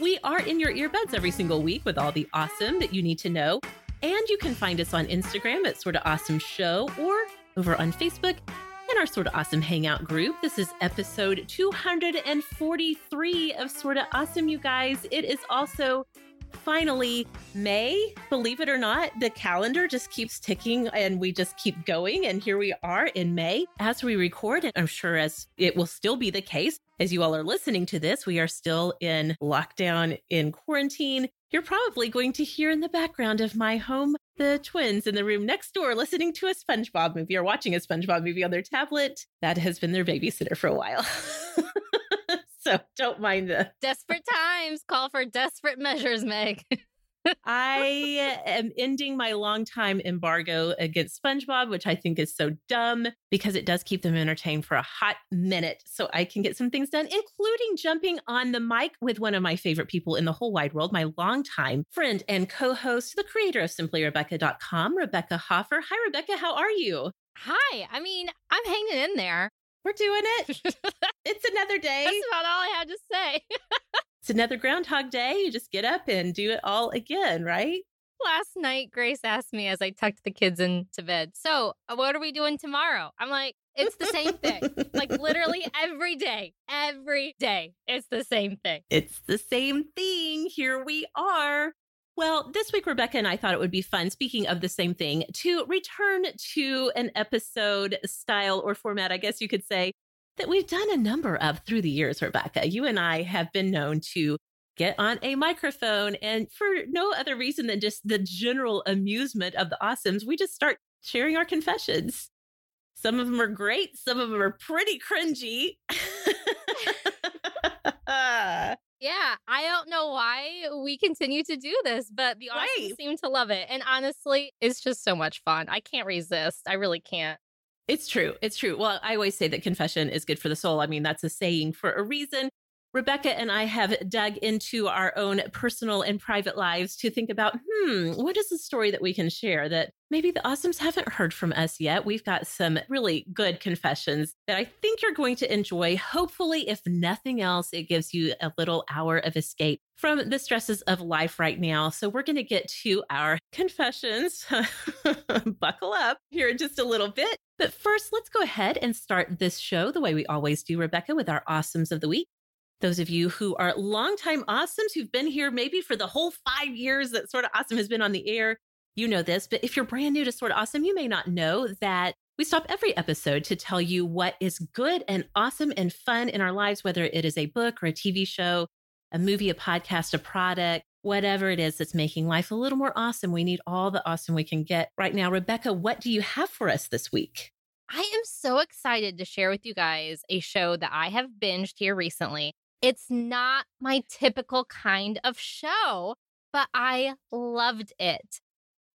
We are in your earbuds every single week with all the awesome that you need to know. And you can find us on Instagram at Sorta Awesome Show or over on Facebook in our Sorta Awesome Hangout group. This is episode 243 of Sorta Awesome, you guys. It is also finally May. Believe it or not, the calendar just keeps ticking and we just keep going. And here we are in May as we record. And I'm sure as it will still be the case as you all are listening to this, we are still in lockdown in quarantine. You're probably going to hear in the background of my home the twins in the room next door listening to a SpongeBob movie or watching a SpongeBob movie on their tablet. That has been their babysitter for a while. so don't mind the desperate times call for desperate measures, Meg. I am ending my long time embargo against SpongeBob, which I think is so dumb because it does keep them entertained for a hot minute. So I can get some things done, including jumping on the mic with one of my favorite people in the whole wide world, my longtime friend and co host, the creator of simplyrebecca.com, Rebecca Hoffer. Hi, Rebecca. How are you? Hi. I mean, I'm hanging in there. We're doing it. it's another day. That's about all I had to say. it's another Groundhog Day. You just get up and do it all again, right? Last night, Grace asked me as I tucked the kids into bed, So, uh, what are we doing tomorrow? I'm like, it's the same thing. like, literally every day, every day, it's the same thing. It's the same thing. Here we are. Well, this week, Rebecca and I thought it would be fun, speaking of the same thing, to return to an episode style or format, I guess you could say, that we've done a number of through the years, Rebecca. You and I have been known to get on a microphone and for no other reason than just the general amusement of the awesomes, we just start sharing our confessions. Some of them are great, some of them are pretty cringy. Yeah, I don't know why we continue to do this, but the right. audience seem to love it. And honestly, it's just so much fun. I can't resist. I really can't. It's true. It's true. Well, I always say that confession is good for the soul. I mean, that's a saying for a reason. Rebecca and I have dug into our own personal and private lives to think about, hmm, what is the story that we can share that maybe the awesomes haven't heard from us yet? We've got some really good confessions that I think you're going to enjoy. Hopefully, if nothing else, it gives you a little hour of escape from the stresses of life right now. So, we're going to get to our confessions. Buckle up here in just a little bit. But first, let's go ahead and start this show the way we always do, Rebecca, with our awesomes of the week. Those of you who are longtime awesomes who've been here maybe for the whole five years that Sorta Awesome has been on the air, you know this. But if you're brand new to Sorta Awesome, you may not know that we stop every episode to tell you what is good and awesome and fun in our lives, whether it is a book or a TV show, a movie, a podcast, a product, whatever it is that's making life a little more awesome. We need all the awesome we can get right now. Rebecca, what do you have for us this week? I am so excited to share with you guys a show that I have binged here recently. It's not my typical kind of show, but I loved it.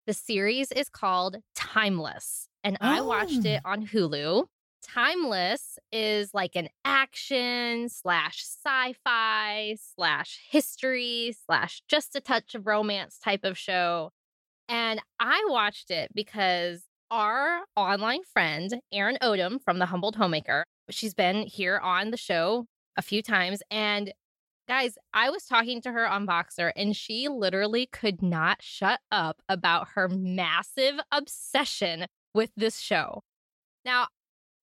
The series is called Timeless, and oh. I watched oh. it oh. on Hulu. Timeless is like an action slash sci fi slash history slash just a touch of romance type of show. And I watched it because our online friend, Erin Odom from The Humbled Homemaker, she's been here on the show a few times. And guys, I was talking to her on Voxer and she literally could not shut up about her massive obsession with this show. Now,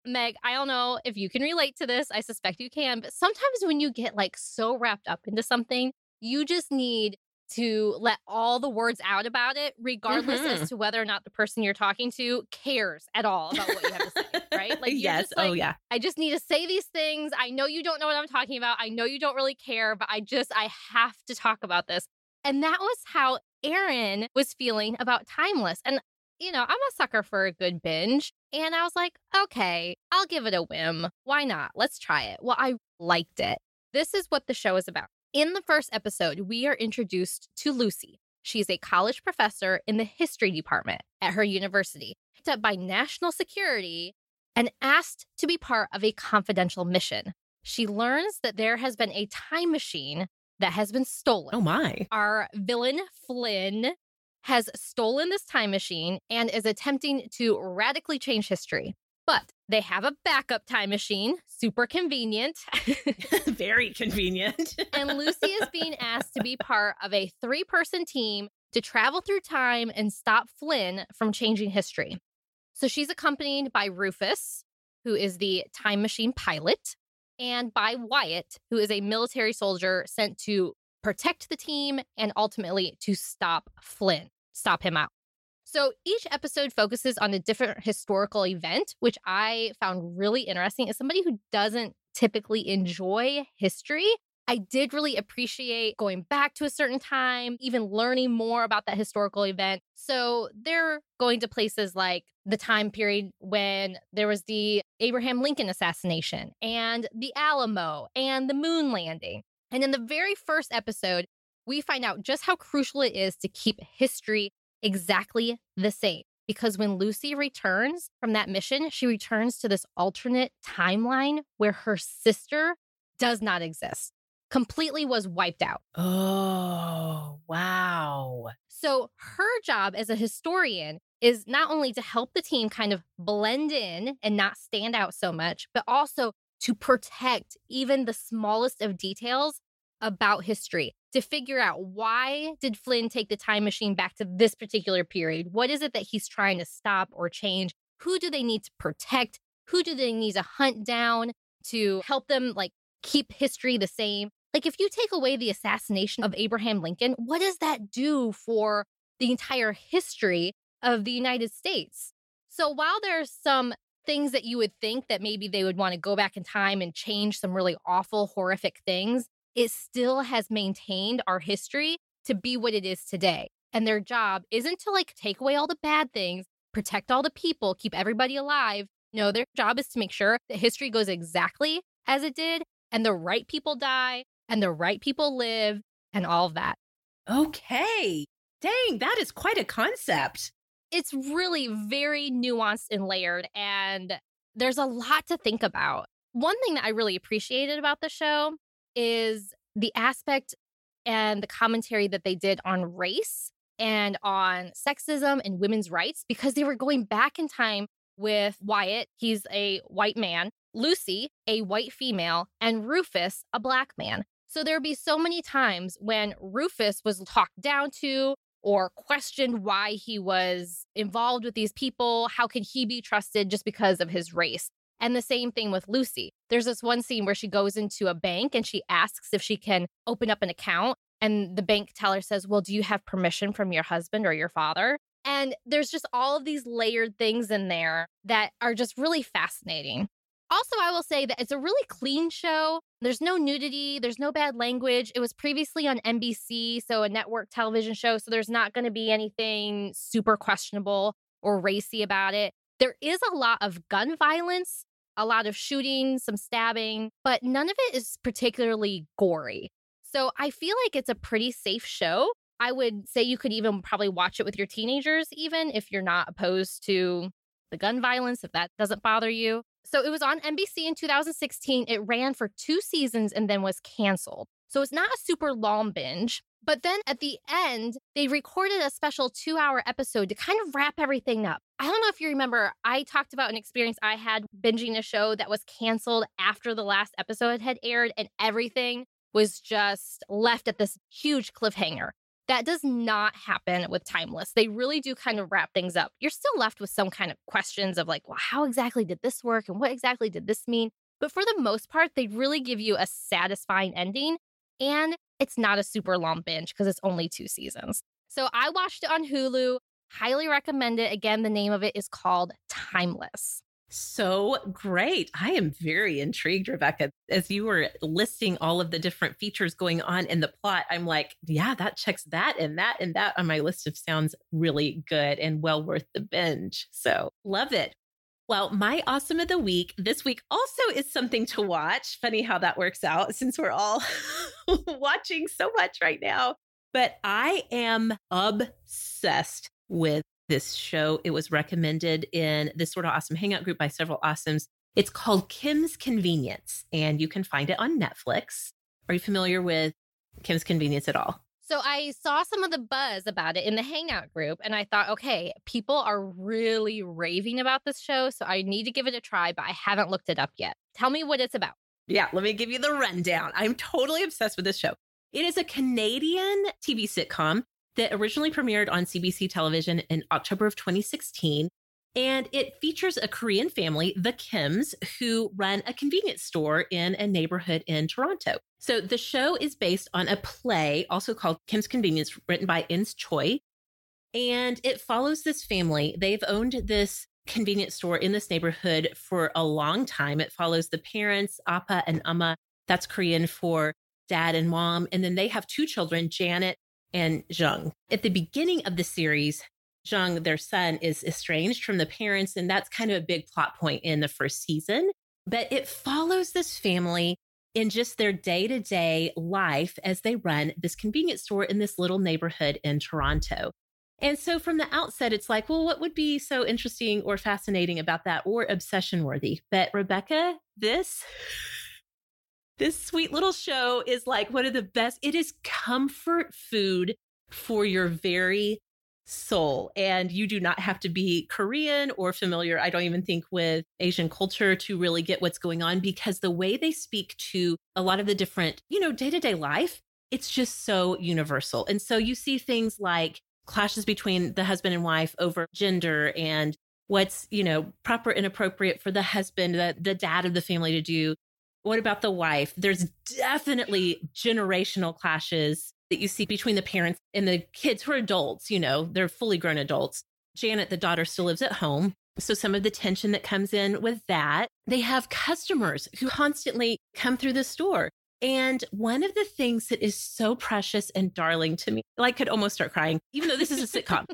Meg, I don't know if you can relate to this. I suspect you can, but sometimes when you get like so wrapped up into something, you just need to let all the words out about it, regardless mm-hmm. as to whether or not the person you're talking to cares at all about what you have to say, right? Like, yes. Oh, like, oh, yeah. I just need to say these things. I know you don't know what I'm talking about. I know you don't really care, but I just, I have to talk about this. And that was how Erin was feeling about Timeless. And, you know, I'm a sucker for a good binge. And I was like, okay, I'll give it a whim. Why not? Let's try it. Well, I liked it. This is what the show is about. In the first episode, we are introduced to Lucy. She's a college professor in the history department at her university, picked up by national security and asked to be part of a confidential mission. She learns that there has been a time machine that has been stolen. Oh my. Our villain, Flynn, has stolen this time machine and is attempting to radically change history. But they have a backup time machine, super convenient. Very convenient. and Lucy is being asked to be part of a three person team to travel through time and stop Flynn from changing history. So she's accompanied by Rufus, who is the time machine pilot, and by Wyatt, who is a military soldier sent to protect the team and ultimately to stop Flynn, stop him out. So each episode focuses on a different historical event, which I found really interesting. As somebody who doesn't typically enjoy history, I did really appreciate going back to a certain time, even learning more about that historical event. So they're going to places like the time period when there was the Abraham Lincoln assassination and the Alamo and the moon landing. And in the very first episode, we find out just how crucial it is to keep history exactly the same. Because when Lucy returns from that mission, she returns to this alternate timeline where her sister does not exist, completely was wiped out. Oh, wow. So her job as a historian is not only to help the team kind of blend in and not stand out so much, but also to protect even the smallest of details about history to figure out why did Flynn take the time machine back to this particular period? What is it that he's trying to stop or change? Who do they need to protect? Who do they need to hunt down to help them like keep history the same? Like if you take away the assassination of Abraham Lincoln, what does that do for the entire history of the United States? So while there's some things that you would think that maybe they would want to go back in time and change some really awful horrific things, it still has maintained our history to be what it is today. And their job isn't to like take away all the bad things, protect all the people, keep everybody alive. No, their job is to make sure that history goes exactly as it did and the right people die and the right people live and all of that. Okay. Dang, that is quite a concept. It's really very nuanced and layered, and there's a lot to think about. One thing that I really appreciated about the show is the aspect and the commentary that they did on race and on sexism and women's rights because they were going back in time with Wyatt, he's a white man, Lucy, a white female, and Rufus, a black man. So there'd be so many times when Rufus was talked down to or questioned why he was involved with these people. How can he be trusted just because of his race? And the same thing with Lucy. There's this one scene where she goes into a bank and she asks if she can open up an account. And the bank teller says, Well, do you have permission from your husband or your father? And there's just all of these layered things in there that are just really fascinating. Also, I will say that it's a really clean show. There's no nudity, there's no bad language. It was previously on NBC, so a network television show. So there's not going to be anything super questionable or racy about it. There is a lot of gun violence, a lot of shooting, some stabbing, but none of it is particularly gory. So I feel like it's a pretty safe show. I would say you could even probably watch it with your teenagers, even if you're not opposed to the gun violence, if that doesn't bother you. So it was on NBC in 2016. It ran for two seasons and then was canceled. So it's not a super long binge. But then at the end, they recorded a special two hour episode to kind of wrap everything up. I don't know if you remember, I talked about an experience I had binging a show that was canceled after the last episode had aired, and everything was just left at this huge cliffhanger. That does not happen with Timeless. They really do kind of wrap things up. You're still left with some kind of questions of like, well, how exactly did this work? And what exactly did this mean? But for the most part, they really give you a satisfying ending. And it's not a super long binge because it's only two seasons. So I watched it on Hulu. Highly recommend it. Again, the name of it is called Timeless. So great. I am very intrigued, Rebecca. As you were listing all of the different features going on in the plot, I'm like, yeah, that checks that and that and that on my list of sounds really good and well worth the binge. So love it. Well, my awesome of the week this week also is something to watch. Funny how that works out since we're all watching so much right now. But I am obsessed with this show. It was recommended in this sort of awesome hangout group by several awesomes. It's called Kim's Convenience, and you can find it on Netflix. Are you familiar with Kim's Convenience at all? So I saw some of the buzz about it in the Hangout group, and I thought, okay, people are really raving about this show. So I need to give it a try, but I haven't looked it up yet. Tell me what it's about. Yeah, let me give you the rundown. I'm totally obsessed with this show. It is a Canadian TV sitcom that originally premiered on CBC television in October of 2016. And it features a Korean family, the Kims, who run a convenience store in a neighborhood in Toronto. So the show is based on a play, also called Kim's Convenience, written by Ins Choi. And it follows this family. They've owned this convenience store in this neighborhood for a long time. It follows the parents, Appa and Amma. That's Korean for dad and mom. And then they have two children, Janet and Jung. At the beginning of the series, Jung, their son, is estranged from the parents. And that's kind of a big plot point in the first season. But it follows this family in just their day to day life as they run this convenience store in this little neighborhood in Toronto. And so from the outset, it's like, well, what would be so interesting or fascinating about that or obsession worthy? But Rebecca, this. This sweet little show is like one of the best. It is comfort food for your very soul. And you do not have to be Korean or familiar, I don't even think, with Asian culture to really get what's going on because the way they speak to a lot of the different, you know, day to day life, it's just so universal. And so you see things like clashes between the husband and wife over gender and what's, you know, proper and appropriate for the husband, the, the dad of the family to do. What about the wife? There's definitely generational clashes that you see between the parents and the kids who are adults, you know, they're fully grown adults. Janet, the daughter, still lives at home. So some of the tension that comes in with that, they have customers who constantly come through the store. And one of the things that is so precious and darling to me, I could almost start crying, even though this is a sitcom.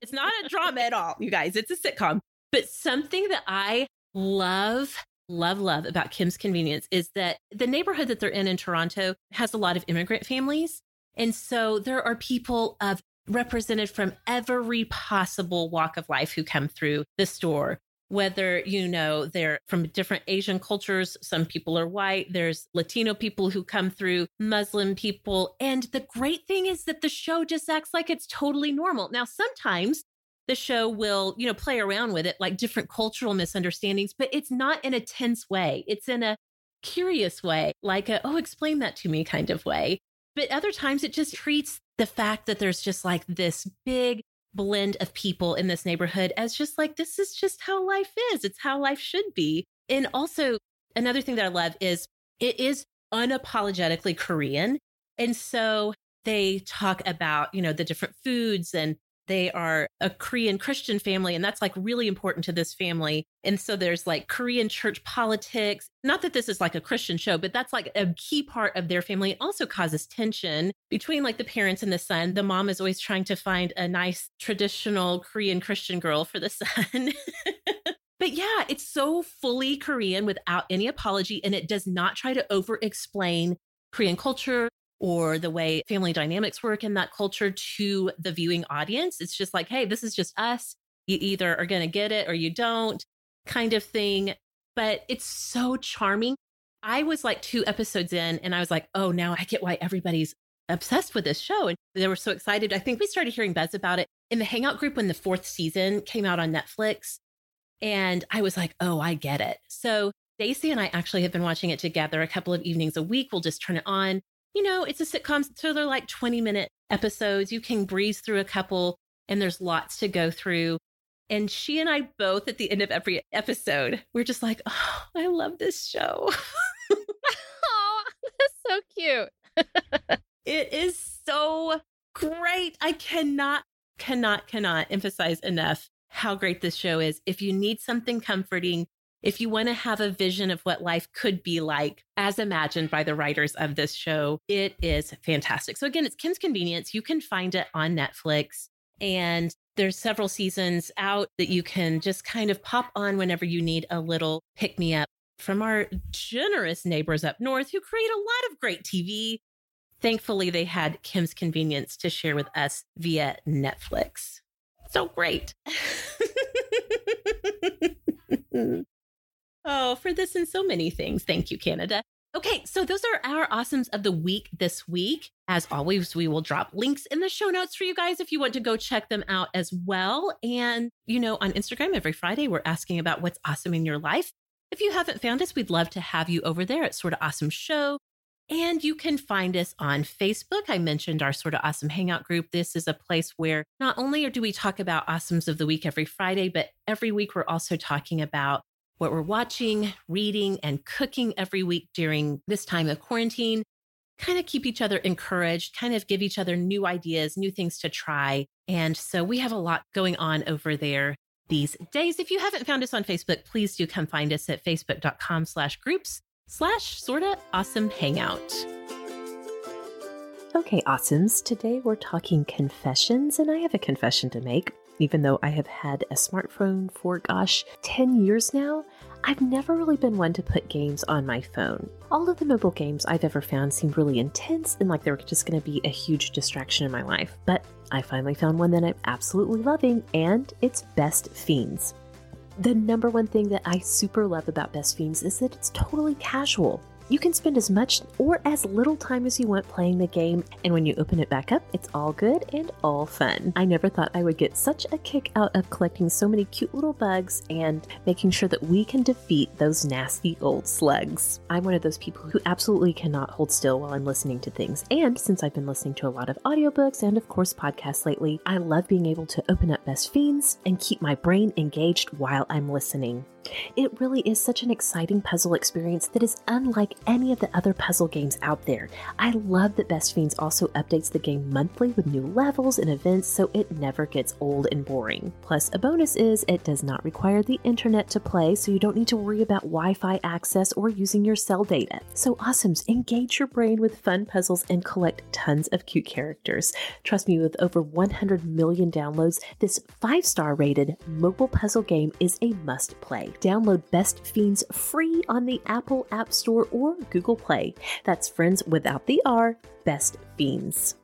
it's not a drama at all, you guys. It's a sitcom. But something that I love, love, love about Kim's Convenience is that the neighborhood that they're in in Toronto has a lot of immigrant families. And so there are people of represented from every possible walk of life who come through the store. Whether, you know, they're from different Asian cultures, some people are white, there's Latino people who come through, Muslim people. And the great thing is that the show just acts like it's totally normal. Now, sometimes the show will, you know, play around with it like different cultural misunderstandings, but it's not in a tense way. It's in a curious way, like a, oh, explain that to me kind of way. But other times it just treats the fact that there's just like this big blend of people in this neighborhood as just like, this is just how life is. It's how life should be. And also, another thing that I love is it is unapologetically Korean. And so they talk about, you know, the different foods and they are a Korean Christian family, and that's like really important to this family. And so there's like Korean church politics. Not that this is like a Christian show, but that's like a key part of their family. It also causes tension between like the parents and the son. The mom is always trying to find a nice traditional Korean Christian girl for the son. But yeah, it's so fully Korean without any apology, and it does not try to over explain Korean culture or the way family dynamics work in that culture to the viewing audience. It's just like, hey, this is just us. You either are going to get it or you don't, kind of thing. But it's so charming. I was like two episodes in and I was like, oh, now I get why everybody's obsessed with this show. And they were so excited. I think we started hearing buzz about it in the Hangout group when the fourth season came out on Netflix. And I was like, oh, I get it. So Stacy and I actually have been watching it together a couple of evenings a week. We'll just turn it on you know, it's a sitcom, so they're like 20 minute episodes. You can breeze through a couple, and there's lots to go through. And she and I both, at the end of every episode, we're just like, oh, I love this show. oh, that's so cute. it is so great. I cannot, cannot, cannot emphasize enough how great this show is. If you need something comforting, if you want to have a vision of what life could be like as imagined by the writers of this show, it is fantastic. So, again, it's Kim's Convenience. You can find it on Netflix. And there's several seasons out that you can just kind of pop on whenever you need a little pick me up from our generous neighbors up north who create a lot of great TV thankfully they had Kim's Convenience to share with us via Netflix. So great. oh, for this and so many things. Thank you, Canada. Okay, so those are our awesomes of the week this week. As always, we will drop links in the show notes for you guys if you want to go check them out as well. And, you know, on Instagram every Friday, we're asking about what's awesome in your life. If you haven't found us, we'd love to have you over there at Sort of Awesome Show. And you can find us on Facebook. I mentioned our Sort of Awesome Hangout group. This is a place where not only do we talk about awesomes of the week every Friday, but every week we're also talking about what we're watching, reading, and cooking every week during this time of quarantine. Kind of keep each other encouraged, kind of give each other new ideas, new things to try. And so we have a lot going on over there these days. If you haven't found us on Facebook, please do come find us at facebook.com slash groups slash sorta awesome hangout. Okay, awesomes. Today we're talking confessions, and I have a confession to make. Even though I have had a smartphone for, gosh, 10 years now, I've never really been one to put games on my phone. All of the mobile games I've ever found seemed really intense and like they were just going to be a huge distraction in my life. But I finally found one that I'm absolutely loving, and it's Best Fiends. The number one thing that I super love about Best Fiends is that it's totally casual. You can spend as much or as little time as you want playing the game, and when you open it back up, it's all good and all fun. I never thought I would get such a kick out of collecting so many cute little bugs and making sure that we can defeat those nasty old slugs. I'm one of those people who absolutely cannot hold still while I'm listening to things, and since I've been listening to a lot of audiobooks and, of course, podcasts lately, I love being able to open up Best Fiends and keep my brain engaged while I'm listening. It really is such an exciting puzzle experience that is unlike any of the other puzzle games out there. I love that Best Fiends also updates the game monthly with new levels and events so it never gets old and boring. Plus, a bonus is it does not require the internet to play, so you don't need to worry about Wi Fi access or using your cell data. So, awesomes, engage your brain with fun puzzles and collect tons of cute characters. Trust me, with over 100 million downloads, this five star rated mobile puzzle game is a must play. Download Best Fiends free on the Apple App Store or Google Play. That's friends without the R, Best Fiends.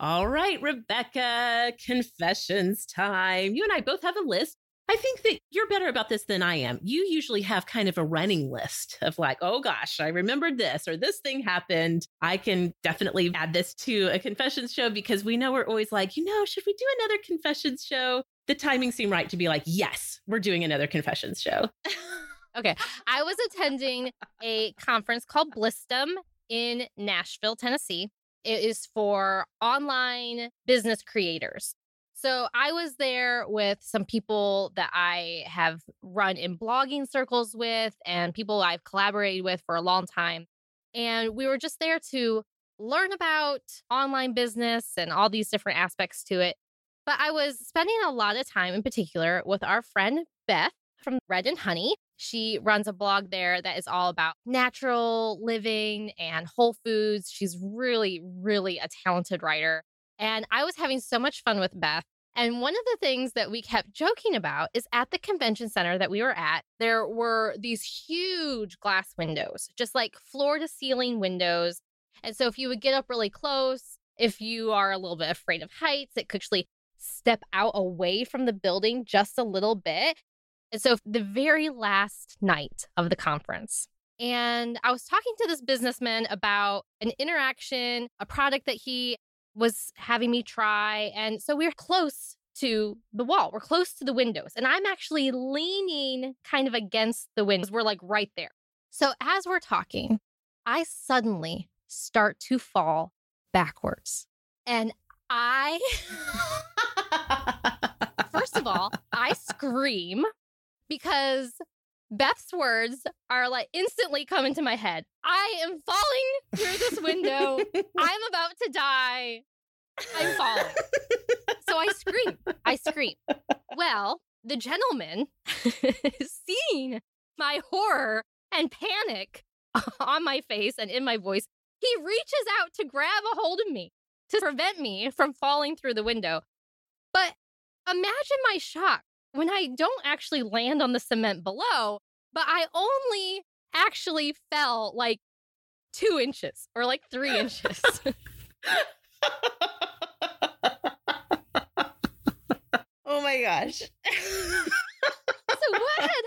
All right, Rebecca, confessions time. You and I both have a list. I think that you're better about this than I am. You usually have kind of a running list of like, oh gosh, I remembered this or this thing happened. I can definitely add this to a confessions show because we know we're always like, you know, should we do another confessions show? The timing seemed right to be like, yes, we're doing another confessions show. okay. I was attending a conference called Blissdom in Nashville, Tennessee. It is for online business creators. So I was there with some people that I have run in blogging circles with and people I've collaborated with for a long time. And we were just there to learn about online business and all these different aspects to it. But I was spending a lot of time in particular with our friend Beth from Red and Honey. She runs a blog there that is all about natural living and whole foods. She's really, really a talented writer. And I was having so much fun with Beth. And one of the things that we kept joking about is at the convention center that we were at, there were these huge glass windows, just like floor to ceiling windows. And so if you would get up really close, if you are a little bit afraid of heights, it could actually step out away from the building just a little bit. And so the very last night of the conference, and I was talking to this businessman about an interaction, a product that he was having me try. And so we are close to the wall. We're close to the windows. And I'm actually leaning kind of against the windows. We're like right there. So as we're talking, I suddenly start to fall backwards. And I, first of all, I scream because Beth's words are like instantly come into my head. I am falling through this window. I'm about to die. I'm falling. so I scream. I scream. Well, the gentleman, seeing my horror and panic on my face and in my voice, he reaches out to grab a hold of me to prevent me from falling through the window. But imagine my shock when I don't actually land on the cement below, but I only actually fell like two inches or like three inches. oh my gosh. so what had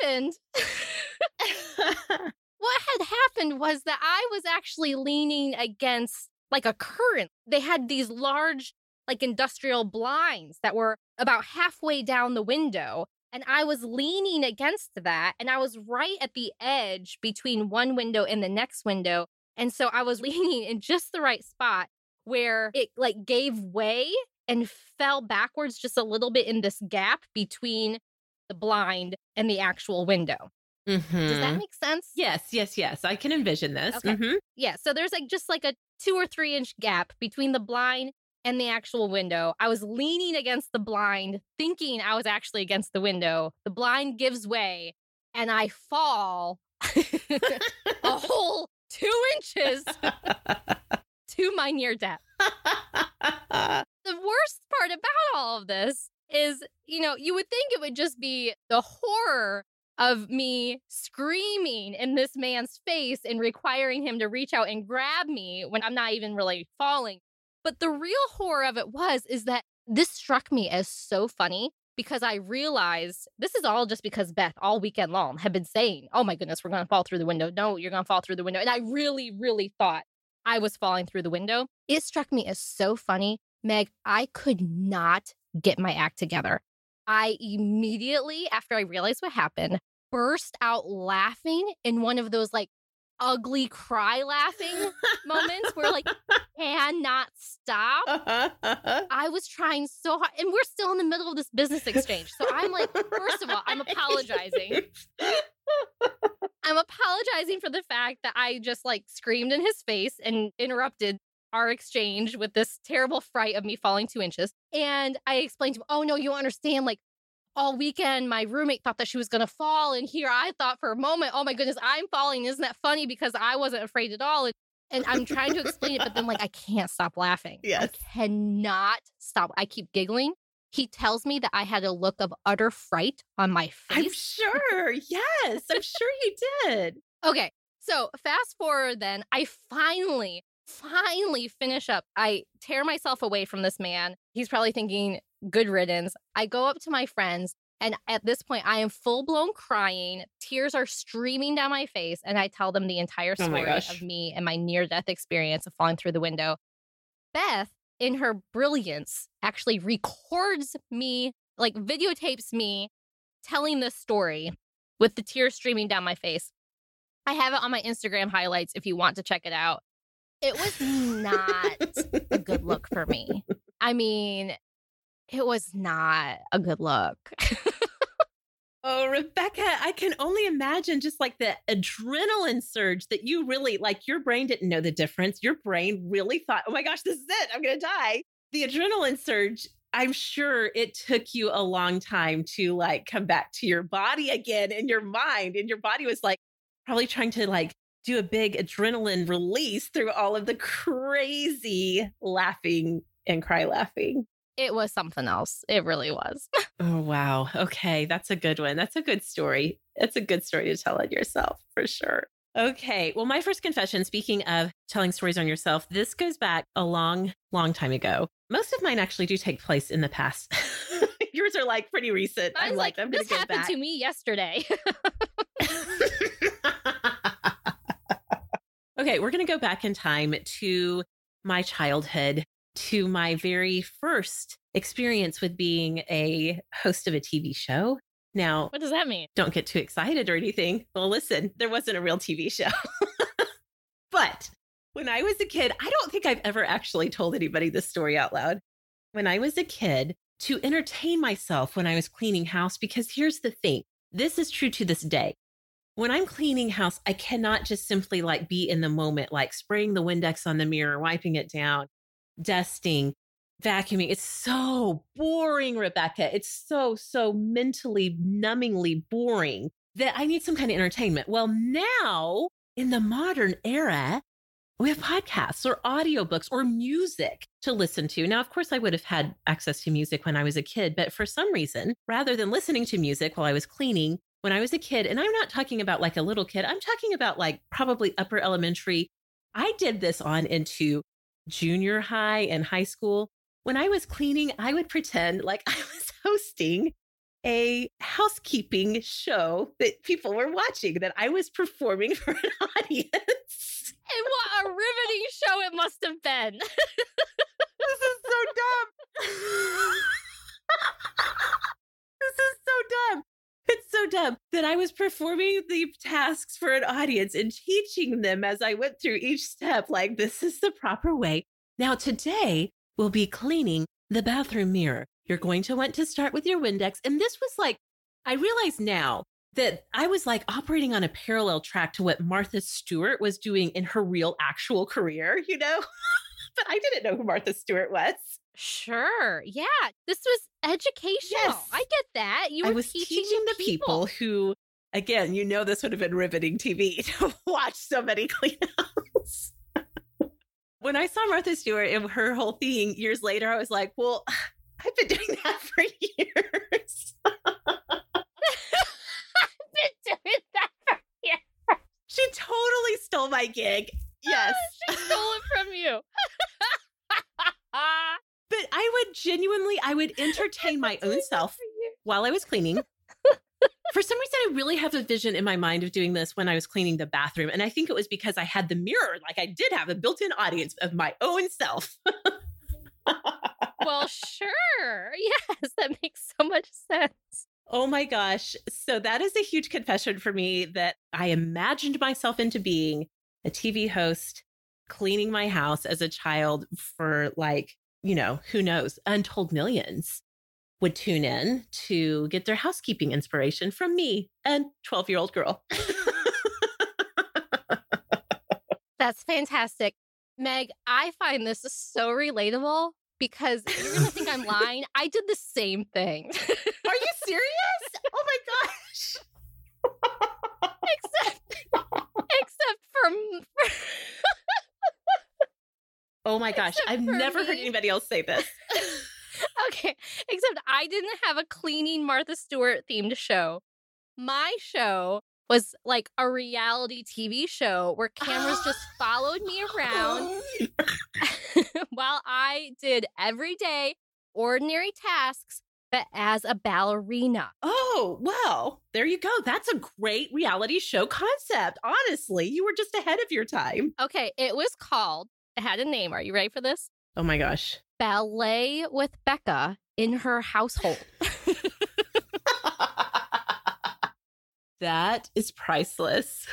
happened? what had happened was that I was actually leaning against like a current. They had these large, like industrial blinds that were about halfway down the window. And I was leaning against that. And I was right at the edge between one window and the next window. And so I was leaning in just the right spot where it like gave way and fell backwards just a little bit in this gap between the blind and the actual window. Mm-hmm. Does that make sense? Yes, yes, yes. I can envision this. Okay. Mhm. Yeah. So there's like just like a two or three inch gap between the blind and the actual window. I was leaning against the blind, thinking I was actually against the window. The blind gives way and I fall a whole two inches to my near death. The worst part about all of this is, you know, you would think it would just be the horror of me screaming in this man's face and requiring him to reach out and grab me when I'm not even really falling. But the real horror of it was is that this struck me as so funny because I realized this is all just because Beth all weekend long had been saying, "Oh my goodness, we're going to fall through the window. No, you're going to fall through the window." And I really really thought I was falling through the window. It struck me as so funny, Meg, I could not get my act together. I immediately after I realized what happened, burst out laughing in one of those like ugly cry laughing moments where like cannot stop. Uh-huh, uh-huh. I was trying so hard, and we're still in the middle of this business exchange. So I'm like, first of all, I'm apologizing. I'm apologizing for the fact that I just like screamed in his face and interrupted our exchange with this terrible fright of me falling two inches. And I explained to him, oh no, you understand. Like all weekend, my roommate thought that she was going to fall. And here I thought for a moment, oh my goodness, I'm falling. Isn't that funny? Because I wasn't afraid at all. And, and I'm trying to explain it, but then like I can't stop laughing. Yes. I cannot stop. I keep giggling. He tells me that I had a look of utter fright on my face. I'm sure. Yes, I'm sure you did. Okay. So fast forward then, I finally, finally finish up. I tear myself away from this man. He's probably thinking, good riddance. I go up to my friends. And at this point, I am full blown crying. Tears are streaming down my face. And I tell them the entire Oh story gosh. of me and my near death experience of falling through the window. Beth, in her brilliance, actually records me, like videotapes me telling this story with the tears streaming down my face. I have it on my Instagram highlights if you want to check it out. It was not a good look for me. I mean, it was not a good look. Oh, Rebecca, I can only imagine just like the adrenaline surge that you really like. Your brain didn't know the difference. Your brain really thought, oh my gosh, this is it. I'm going to die. The adrenaline surge, I'm sure it took you a long time to like come back to your body again and your mind. And your body was like probably trying to like do a big adrenaline release through all of the crazy laughing and cry laughing. It was something else. It really was. Oh, wow. Okay. That's a good one. That's a good story. It's a good story to tell on yourself for sure. Okay. Well, my first confession, speaking of telling stories on yourself, this goes back a long, long time ago. Most of mine actually do take place in the past. Yours are like pretty recent. I I'm like, like, I'm this happened back. to me yesterday. okay, we're going to go back in time to my childhood, to my very first experience with being a host of a TV show. Now, what does that mean? don't get too excited or anything. Well, listen, there wasn't a real TV show. but when I was a kid, I don't think I've ever actually told anybody this story out loud. When I was a kid, to entertain myself when I was cleaning house, because here's the thing this is true to this day. When I'm cleaning house, I cannot just simply like be in the moment, like spraying the Windex on the mirror, wiping it down, dusting, vacuuming. It's so boring, Rebecca. It's so, so mentally numbingly boring that I need some kind of entertainment. Well, now in the modern era, we have podcasts or audiobooks or music to listen to. Now, of course, I would have had access to music when I was a kid, but for some reason, rather than listening to music while I was cleaning, when I was a kid, and I'm not talking about like a little kid, I'm talking about like probably upper elementary. I did this on into junior high and high school. When I was cleaning, I would pretend like I was hosting a housekeeping show that people were watching, that I was performing for an audience. And what a riveting show it must have been. this is so dumb. this is so dumb. It's so dumb that I was performing the tasks for an audience and teaching them as I went through each step, like, this is the proper way. Now, today we'll be cleaning the bathroom mirror. You're going to want to start with your Windex. And this was like, I realize now that I was like operating on a parallel track to what Martha Stewart was doing in her real actual career, you know? but I didn't know who Martha Stewart was. Sure. Yeah. This was educational. Yes. I get that. You were I was teaching, teaching, the people. who, again, you know, this would have been riveting TV to watch so many cleanouts. when I saw Martha Stewart and her whole thing years later, I was like, well, I've been doing that for years. I've been doing that for years. she totally stole my gig. Yes. she stole it from you. But I would genuinely, I would entertain my own self while I was cleaning. For some reason, I really have a vision in my mind of doing this when I was cleaning the bathroom. And I think it was because I had the mirror, like I did have a built in audience of my own self. well, sure. Yes, that makes so much sense. Oh my gosh. So that is a huge confession for me that I imagined myself into being a TV host, cleaning my house as a child for like, you know, who knows, untold millions would tune in to get their housekeeping inspiration from me, a 12 year old girl. That's fantastic. Meg, I find this so relatable because you're going to think I'm lying. I did the same thing. Are you serious? Oh my gosh. except except for, for Oh my gosh. I've never heard anybody else say this. okay, except I didn't have a cleaning Martha Stewart themed show. My show was like a reality TV show where cameras just followed me around oh while I did everyday ordinary tasks but as a ballerina. Oh, well, there you go. That's a great reality show concept. Honestly, you were just ahead of your time. Okay, it was called, had a name. Are you ready for this? Oh my gosh. Ballet with Becca in her household. that is priceless.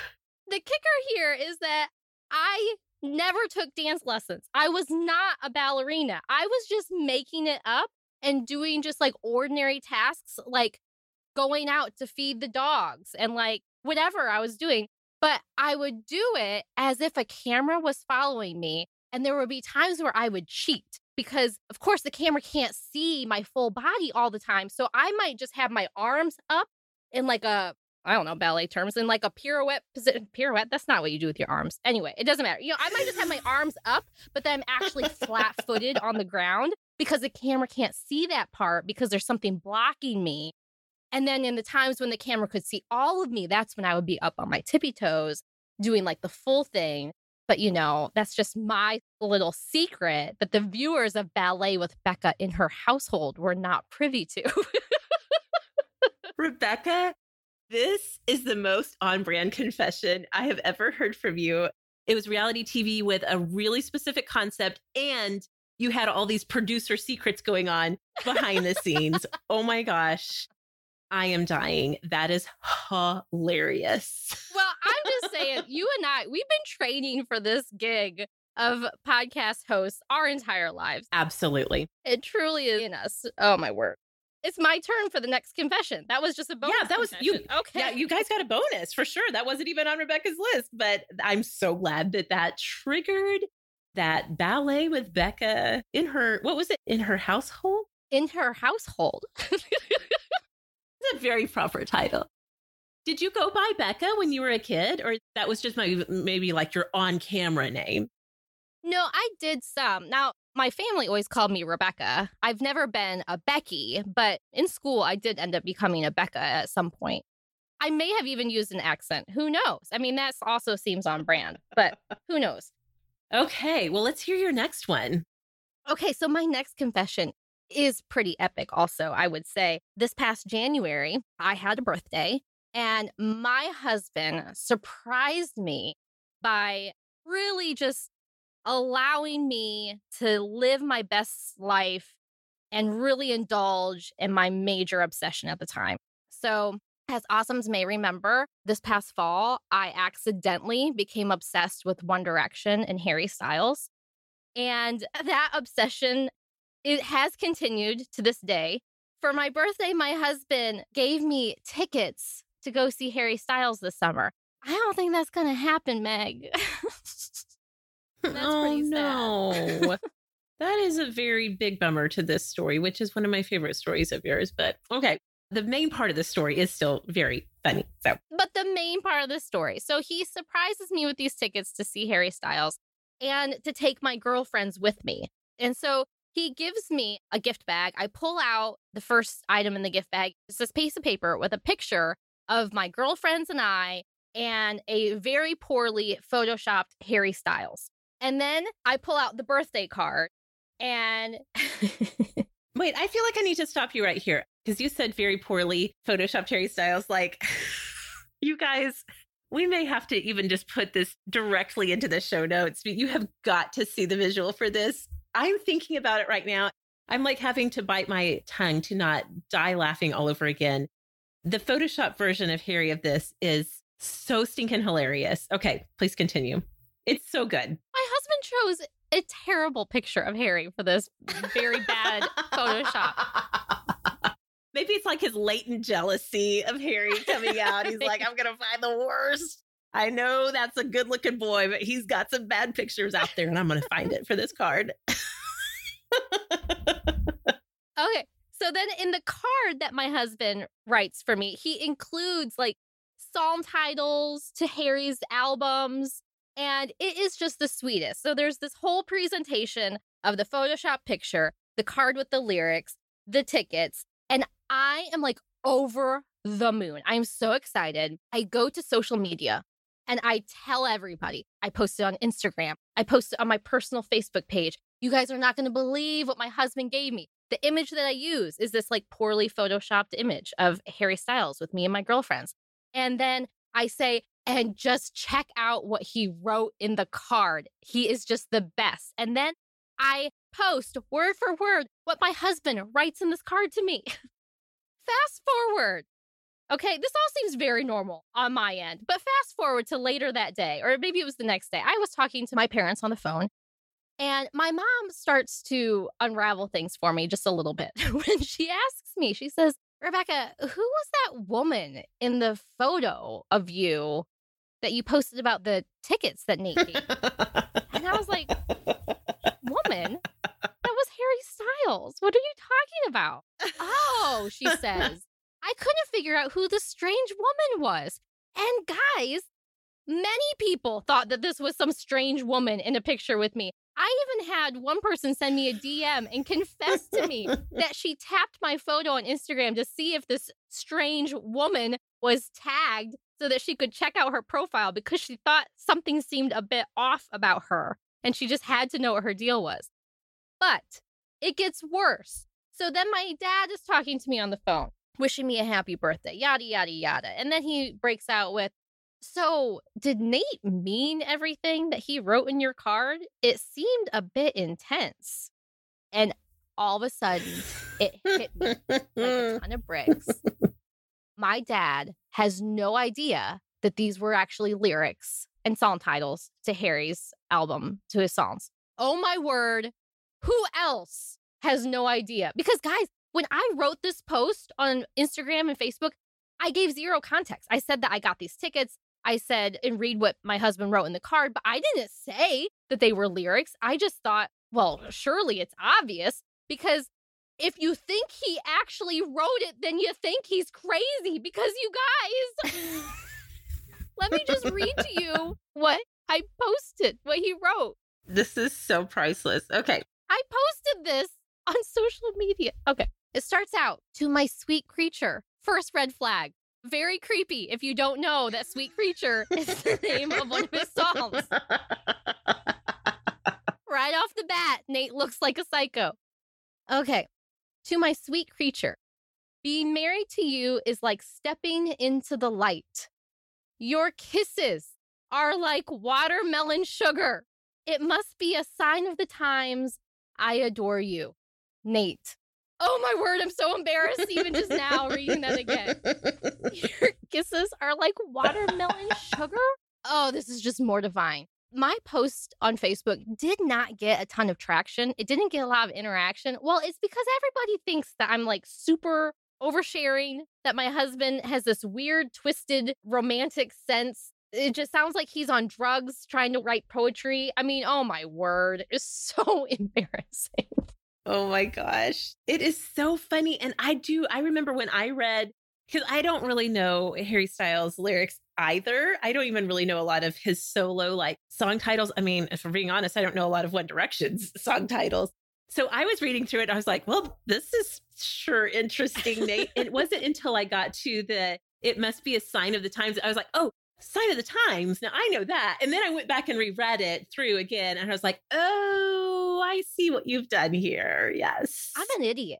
the kicker here is that I never took dance lessons. I was not a ballerina. I was just making it up and doing just like ordinary tasks, like going out to feed the dogs and like whatever I was doing. But I would do it as if a camera was following me. And there would be times where I would cheat because, of course, the camera can't see my full body all the time. So I might just have my arms up in like a I don't know ballet terms in like a pirouette position. Pirouette. That's not what you do with your arms. Anyway, it doesn't matter. You know, I might just have my arms up, but then I'm actually flat footed on the ground because the camera can't see that part because there's something blocking me. And then in the times when the camera could see all of me, that's when I would be up on my tippy toes doing like the full thing. But you know, that's just my little secret that the viewers of Ballet with Becca in her household were not privy to. Rebecca, this is the most on brand confession I have ever heard from you. It was reality TV with a really specific concept, and you had all these producer secrets going on behind the scenes. Oh my gosh. I am dying. That is hilarious. Saying, you and I, we've been training for this gig of podcast hosts our entire lives. Absolutely. It truly is in us. Oh, my word. It's my turn for the next confession. That was just a bonus. Yeah, that was you. Okay. Yeah, you guys got a bonus for sure. That wasn't even on Rebecca's list, but I'm so glad that that triggered that ballet with Becca in her, what was it, in her household? in her household. It's a very proper title. Did you go by Becca when you were a kid, or that was just my, maybe like your on camera name? no, I did some. Now, my family always called me Rebecca. I've never been a Becky, but in school, I did end up becoming a Becca at some point. I may have even used an accent. Who knows? I mean, that also seems on brand, but who knows? Okay, well, let's hear your next one. Okay, so my next confession is pretty epic, also, I would say. This past January, I had a birthday, and my husband surprised me by really just allowing me to live my best life and really indulge in my major obsession at the time. So, as Awesomes may remember, this past fall, I accidentally became obsessed with One Direction and Harry Styles. And that obsession it has continued to this day. For my birthday, my husband gave me tickets to go see Harry Styles this summer. I don't think that's going to happen, Meg. oh, no. that is a very big bummer to this story, which is one of my favorite stories of yours. But okay, the main part of the story is still very funny. So, but the main part of the story. So he surprises me with these tickets to see Harry Styles and to take my girlfriends with me. And so he gives me a gift bag. I pull out the first item in the gift bag. It's this piece of paper with a picture of my girlfriends and I and a very poorly photoshopped Harry Styles. And then I pull out the birthday card and Wait, I feel like I need to stop you right here because you said very poorly photoshopped Harry Styles like you guys we may have to even just put this directly into the show notes. You have got to see the visual for this. I'm thinking about it right now. I'm like having to bite my tongue to not die laughing all over again. The Photoshop version of Harry of this is so stinking hilarious. Okay, please continue. It's so good. My husband chose a terrible picture of Harry for this very bad Photoshop. Maybe it's like his latent jealousy of Harry coming out. He's like, I'm going to find the worst. I know that's a good looking boy, but he's got some bad pictures out there and I'm going to find it for this card. okay. So then in the card that my husband writes for me, he includes like song titles to Harry's albums. And it is just the sweetest. So there's this whole presentation of the Photoshop picture, the card with the lyrics, the tickets. And I am like over the moon. I'm so excited. I go to social media and I tell everybody. I post it on Instagram. I post it on my personal Facebook page. You guys are not going to believe what my husband gave me. The image that I use is this like poorly photoshopped image of Harry Styles with me and my girlfriends. And then I say, and just check out what he wrote in the card. He is just the best. And then I post word for word what my husband writes in this card to me. Fast forward. Okay, this all seems very normal on my end, but fast forward to later that day, or maybe it was the next day. I was talking to my parents on the phone, and my mom starts to unravel things for me just a little bit. when she asks me, she says, Rebecca, who was that woman in the photo of you that you posted about the tickets that Nate gave? and I was like, woman? That was Harry Styles. What are you talking about? Oh, she says, I couldn't figure out who the strange woman was. And guys, many people thought that this was some strange woman in a picture with me. I even had one person send me a DM and confess to me that she tapped my photo on Instagram to see if this strange woman was tagged so that she could check out her profile because she thought something seemed a bit off about her and she just had to know what her deal was. But it gets worse. So then my dad is talking to me on the phone, wishing me a happy birthday, yada, yada, yada. And then he breaks out with, so, did Nate mean everything that he wrote in your card? It seemed a bit intense. And all of a sudden, it hit me like a ton of bricks. My dad has no idea that these were actually lyrics and song titles to Harry's album, to his songs. Oh my word. Who else has no idea? Because, guys, when I wrote this post on Instagram and Facebook, I gave zero context. I said that I got these tickets. I said and read what my husband wrote in the card, but I didn't say that they were lyrics. I just thought, well, surely it's obvious because if you think he actually wrote it, then you think he's crazy because you guys. let me just read to you what I posted, what he wrote. This is so priceless. Okay. I posted this on social media. Okay. It starts out to my sweet creature. First red flag Very creepy if you don't know that Sweet Creature is the name of one of his songs. right off the bat, Nate looks like a psycho. Okay. To my sweet creature, being married to you is like stepping into the light. Your kisses are like watermelon sugar. It must be a sign of the times. I adore you. Nate. Oh my word, I'm so embarrassed even just now reading that again. Your kisses are like watermelon sugar? Oh, this is just mortifying. My post on Facebook did not get a ton of traction. It didn't get a lot of interaction. Well, it's because everybody thinks that I'm like super oversharing, that my husband has this weird, twisted, romantic sense. It just sounds like he's on drugs trying to write poetry. I mean, oh my word, it's so embarrassing. Oh my gosh. It is so funny. And I do, I remember when I read, because I don't really know Harry Styles' lyrics either. I don't even really know a lot of his solo like song titles. I mean, if we're being honest, I don't know a lot of One Direction's song titles. So I was reading through it. I was like, well, this is sure interesting, Nate. it wasn't until I got to the it must be a sign of the times. I was like, oh, sign of the times. Now I know that. And then I went back and reread it through again and I was like, oh, I see what you've done here. Yes. I'm an idiot.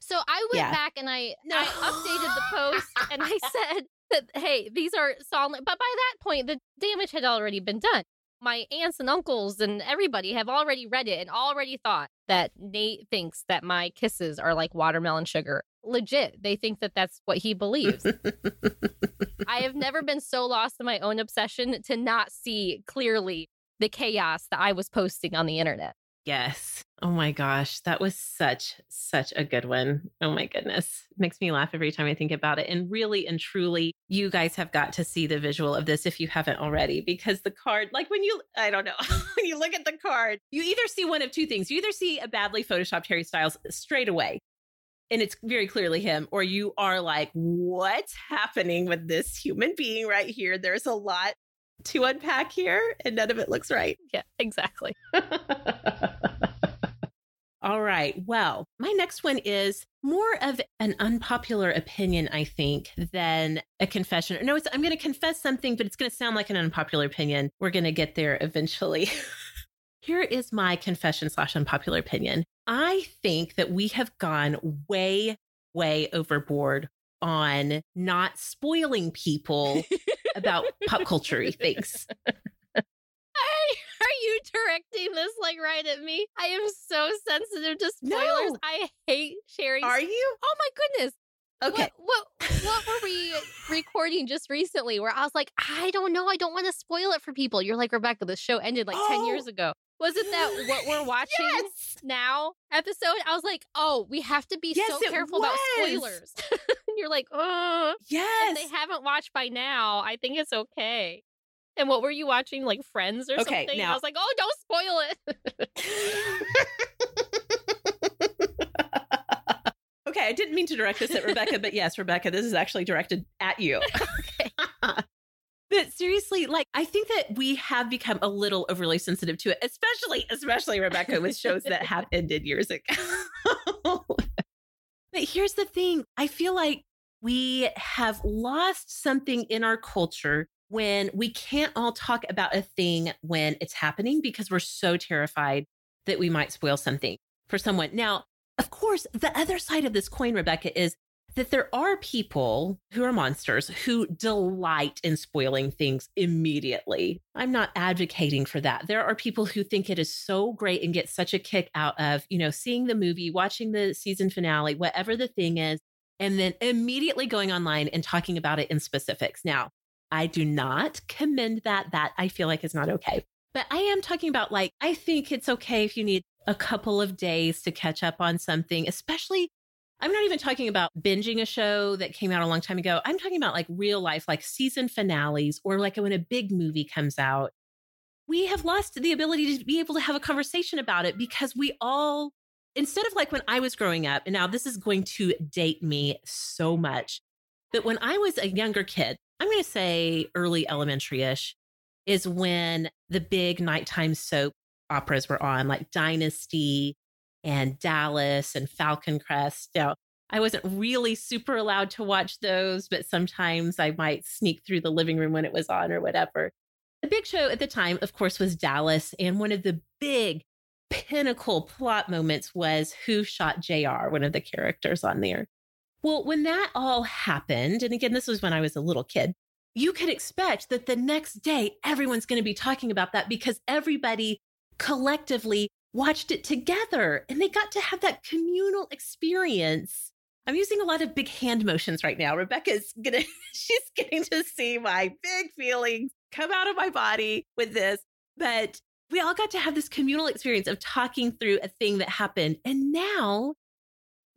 So I went Yeah. back and I, No. I updated the post and I said that, hey, these are solid. But by that point, the damage had already been done. My aunts and uncles and everybody have already read it and already thought that Nate thinks that my kisses are like watermelon sugar. Legit, they think that that's what he believes. I have never been so lost in my own obsession to not see clearly the chaos that I was posting on the internet. Yes. Oh my gosh. That was such, such a good one. Oh my goodness. Makes me laugh every time I think about it. And really and truly, you guys have got to see the visual of this if you haven't already, because the card, like when you, I don't know, when you look at the card, you either see one of two things. You either see a badly photoshopped Harry Styles straight away, and it's very clearly him, or you are like, what's happening with this human being right here? There's a lot to unpack here, and none of it looks right. Yeah, exactly. All right. Well, my next one is more of an unpopular opinion, I think, than a confession. No, it's, I'm going to confess something, but it's going to sound like an unpopular opinion. We're going to get there eventually. Here is my confession slash unpopular opinion. I think that we have gone way, way overboard on not spoiling people about pop culture things. Are you directing this like right at me? I am so sensitive to spoilers. No. I hate sharing. Are you? Oh my goodness. Okay. What, what what were we recording just recently where I was like, I don't know, I don't want to spoil it for people. You're like, Rebecca, the show ended like 10 years Oh. ago. Wasn't that what we're watching Yes. now episode? I was like, oh, we have to be Yes, so careful about spoilers. And You're like, oh, Yes. if they haven't watched by now, I think it's okay. And what were you watching? Like Friends or Okay, something? now- I was like, oh, don't spoil it. I didn't mean to direct this at Rebecca, but yes, Rebecca, this is actually directed at you. but seriously, like I think that we have become a little overly sensitive to it, especially, especially Rebecca with shows that have ended years ago. but here's the thing: I feel like we have lost something in our culture when we can't all talk about a thing when it's happening because we're so terrified that we might spoil something for someone. Now, of course, the other side of this coin, Rebecca, is that there are people who are monsters who delight in spoiling things immediately. I'm not advocating for that. There are people who think it is so great and get such a kick out of, you know, seeing the movie, watching the season finale, whatever the thing is, and then immediately going online and talking about it in specifics. Now, I do not commend that. That I feel like is not okay. But I am talking about like, I think it's okay if you need a couple of days to catch up on something, especially. I'm not even talking about binging a show that came out a long time ago. I'm talking about like real life, like season finales or like when a big movie comes out. We have lost the ability to be able to have a conversation about it because we all, instead of like when I was growing up, and now this is going to date me so much, but when I was a younger kid, I'm going to say early elementary ish, is when the big nighttime soap operas were on, like Dynasty and Dallas and Falcon Crest. Now, I wasn't really super allowed to watch those, but sometimes I might sneak through the living room when it was on or whatever. The big show at the time, of course, was Dallas. And one of the big pinnacle plot moments was who shot JR, one of the characters on there. Well, when that all happened, and again, this was when I was a little kid, you could expect that the next day everyone's going to be talking about that because everybody collectively watched it together and they got to have that communal experience. I'm using a lot of big hand motions right now. Rebecca's gonna, she's getting to see my big feelings come out of my body with this. But we all got to have this communal experience of talking through a thing that happened. And now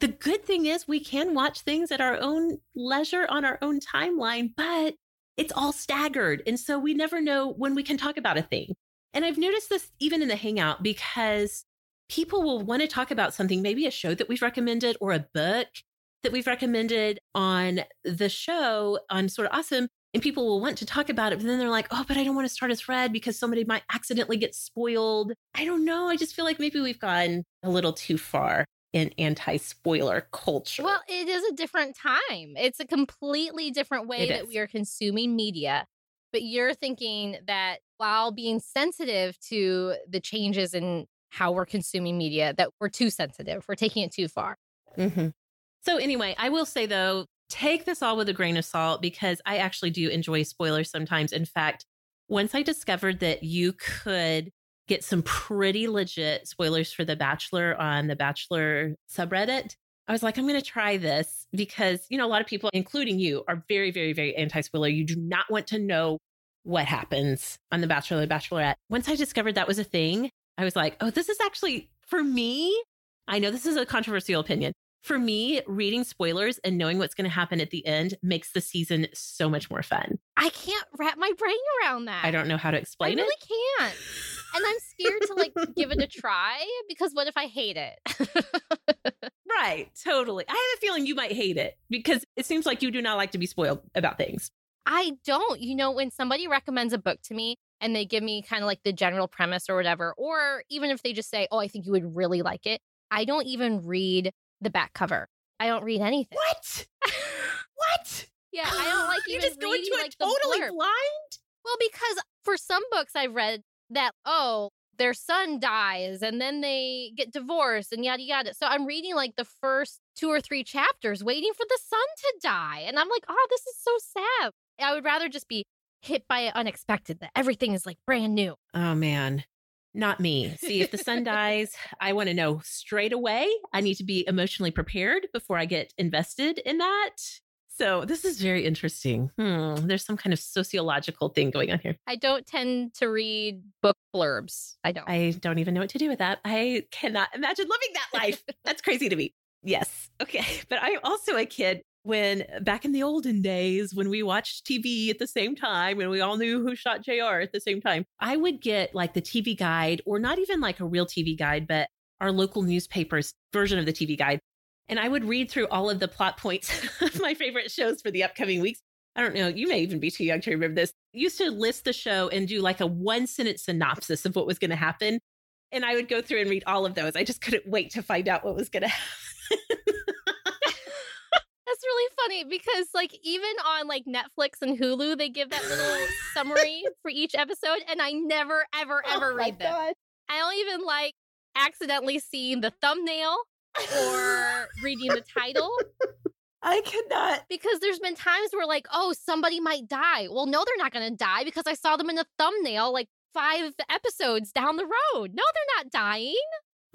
the good thing is we can watch things at our own leisure on our own timeline, but it's all staggered. And so we never know when we can talk about a thing. And I've noticed this even in the Hangout because people will want to talk about something, maybe a show that we've recommended or a book that we've recommended on the show on Sort of Awesome. And people will want to talk about it, but then they're like, oh, but I don't want to start a thread because somebody might accidentally get spoiled. I don't know. I just feel like maybe we've gone a little too far in anti spoiler culture. Well, it is a different time. It's a completely different way It that is. we are consuming media. But you're thinking that while being sensitive to the changes in how we're consuming media, that we're too sensitive, we're taking it too far. Mhm. So, anyway, I will say though, take this all with a grain of salt because I actually do enjoy spoilers sometimes. In fact, once I discovered that you could get some pretty legit spoilers for The Bachelor on the Bachelor subreddit, I was like, I'm going to try this because, you know, a lot of people, including you, are very, very, very anti spoiler. You do not want to know what happens on The Bachelor, The Bachelorette. Once I discovered that was a thing, I was like, oh, this is actually for me. I know this is a controversial opinion. For me, reading spoilers and knowing what's going to happen at the end makes the season so much more fun. I can't wrap my brain around that. I don't know how to explain it. I really it. Really can't. And I'm scared to like give it a try because what if I hate it? Right, totally. I have a feeling you might hate it because it seems like you do not like to be spoiled about things. I don't. You know, when somebody recommends a book to me and they give me kind of like the general premise or whatever, or even if they just say, Oh, I think you would really like it, I don't even read the back cover. I don't read anything. What? what? Yeah, I don't like it. you just go reading into like it the totally blind. Well, because for some books I've read that, oh, their son dies and then they get divorced and yada yada. So I'm reading like the first two or three chapters waiting for the son to die. And I'm like, oh, this is so sad. I would rather just be hit by it unexpected, that everything is like brand new. Oh man, not me. See, if the son dies, I want to know straight away. I need to be emotionally prepared before I get invested in that. So this is very interesting. Hmm, there's some kind of sociological thing going on here. I don't tend to read book blurbs. I don't. I don't even know what to do with that. I cannot imagine living that life. That's crazy to me. Yes. Okay. But I'm also a kid when back in the olden days when we watched TV at the same time and we all knew who shot JR at the same time, I would get like the TV guide or not even like a real TV guide, but our local newspaper's version of the TV guide. And I would read through all of the plot points of my favorite shows for the upcoming weeks. I don't know, you may even be too young to remember this. Used to list the show and do like a one sentence synopsis of what was going to happen. And I would go through and read all of those. I just couldn't wait to find out what was going to happen. That's really funny because like even on like Netflix and Hulu, they give that little summary for each episode, and I never, ever, oh ever Oh read them. I don't even like accidentally seeing the thumbnail or reading the title I cannot. because there's been times where like, oh, somebody might die. Well, no, they're not going to die because I saw them in the thumbnail like five episodes down the road. No, they're not dying.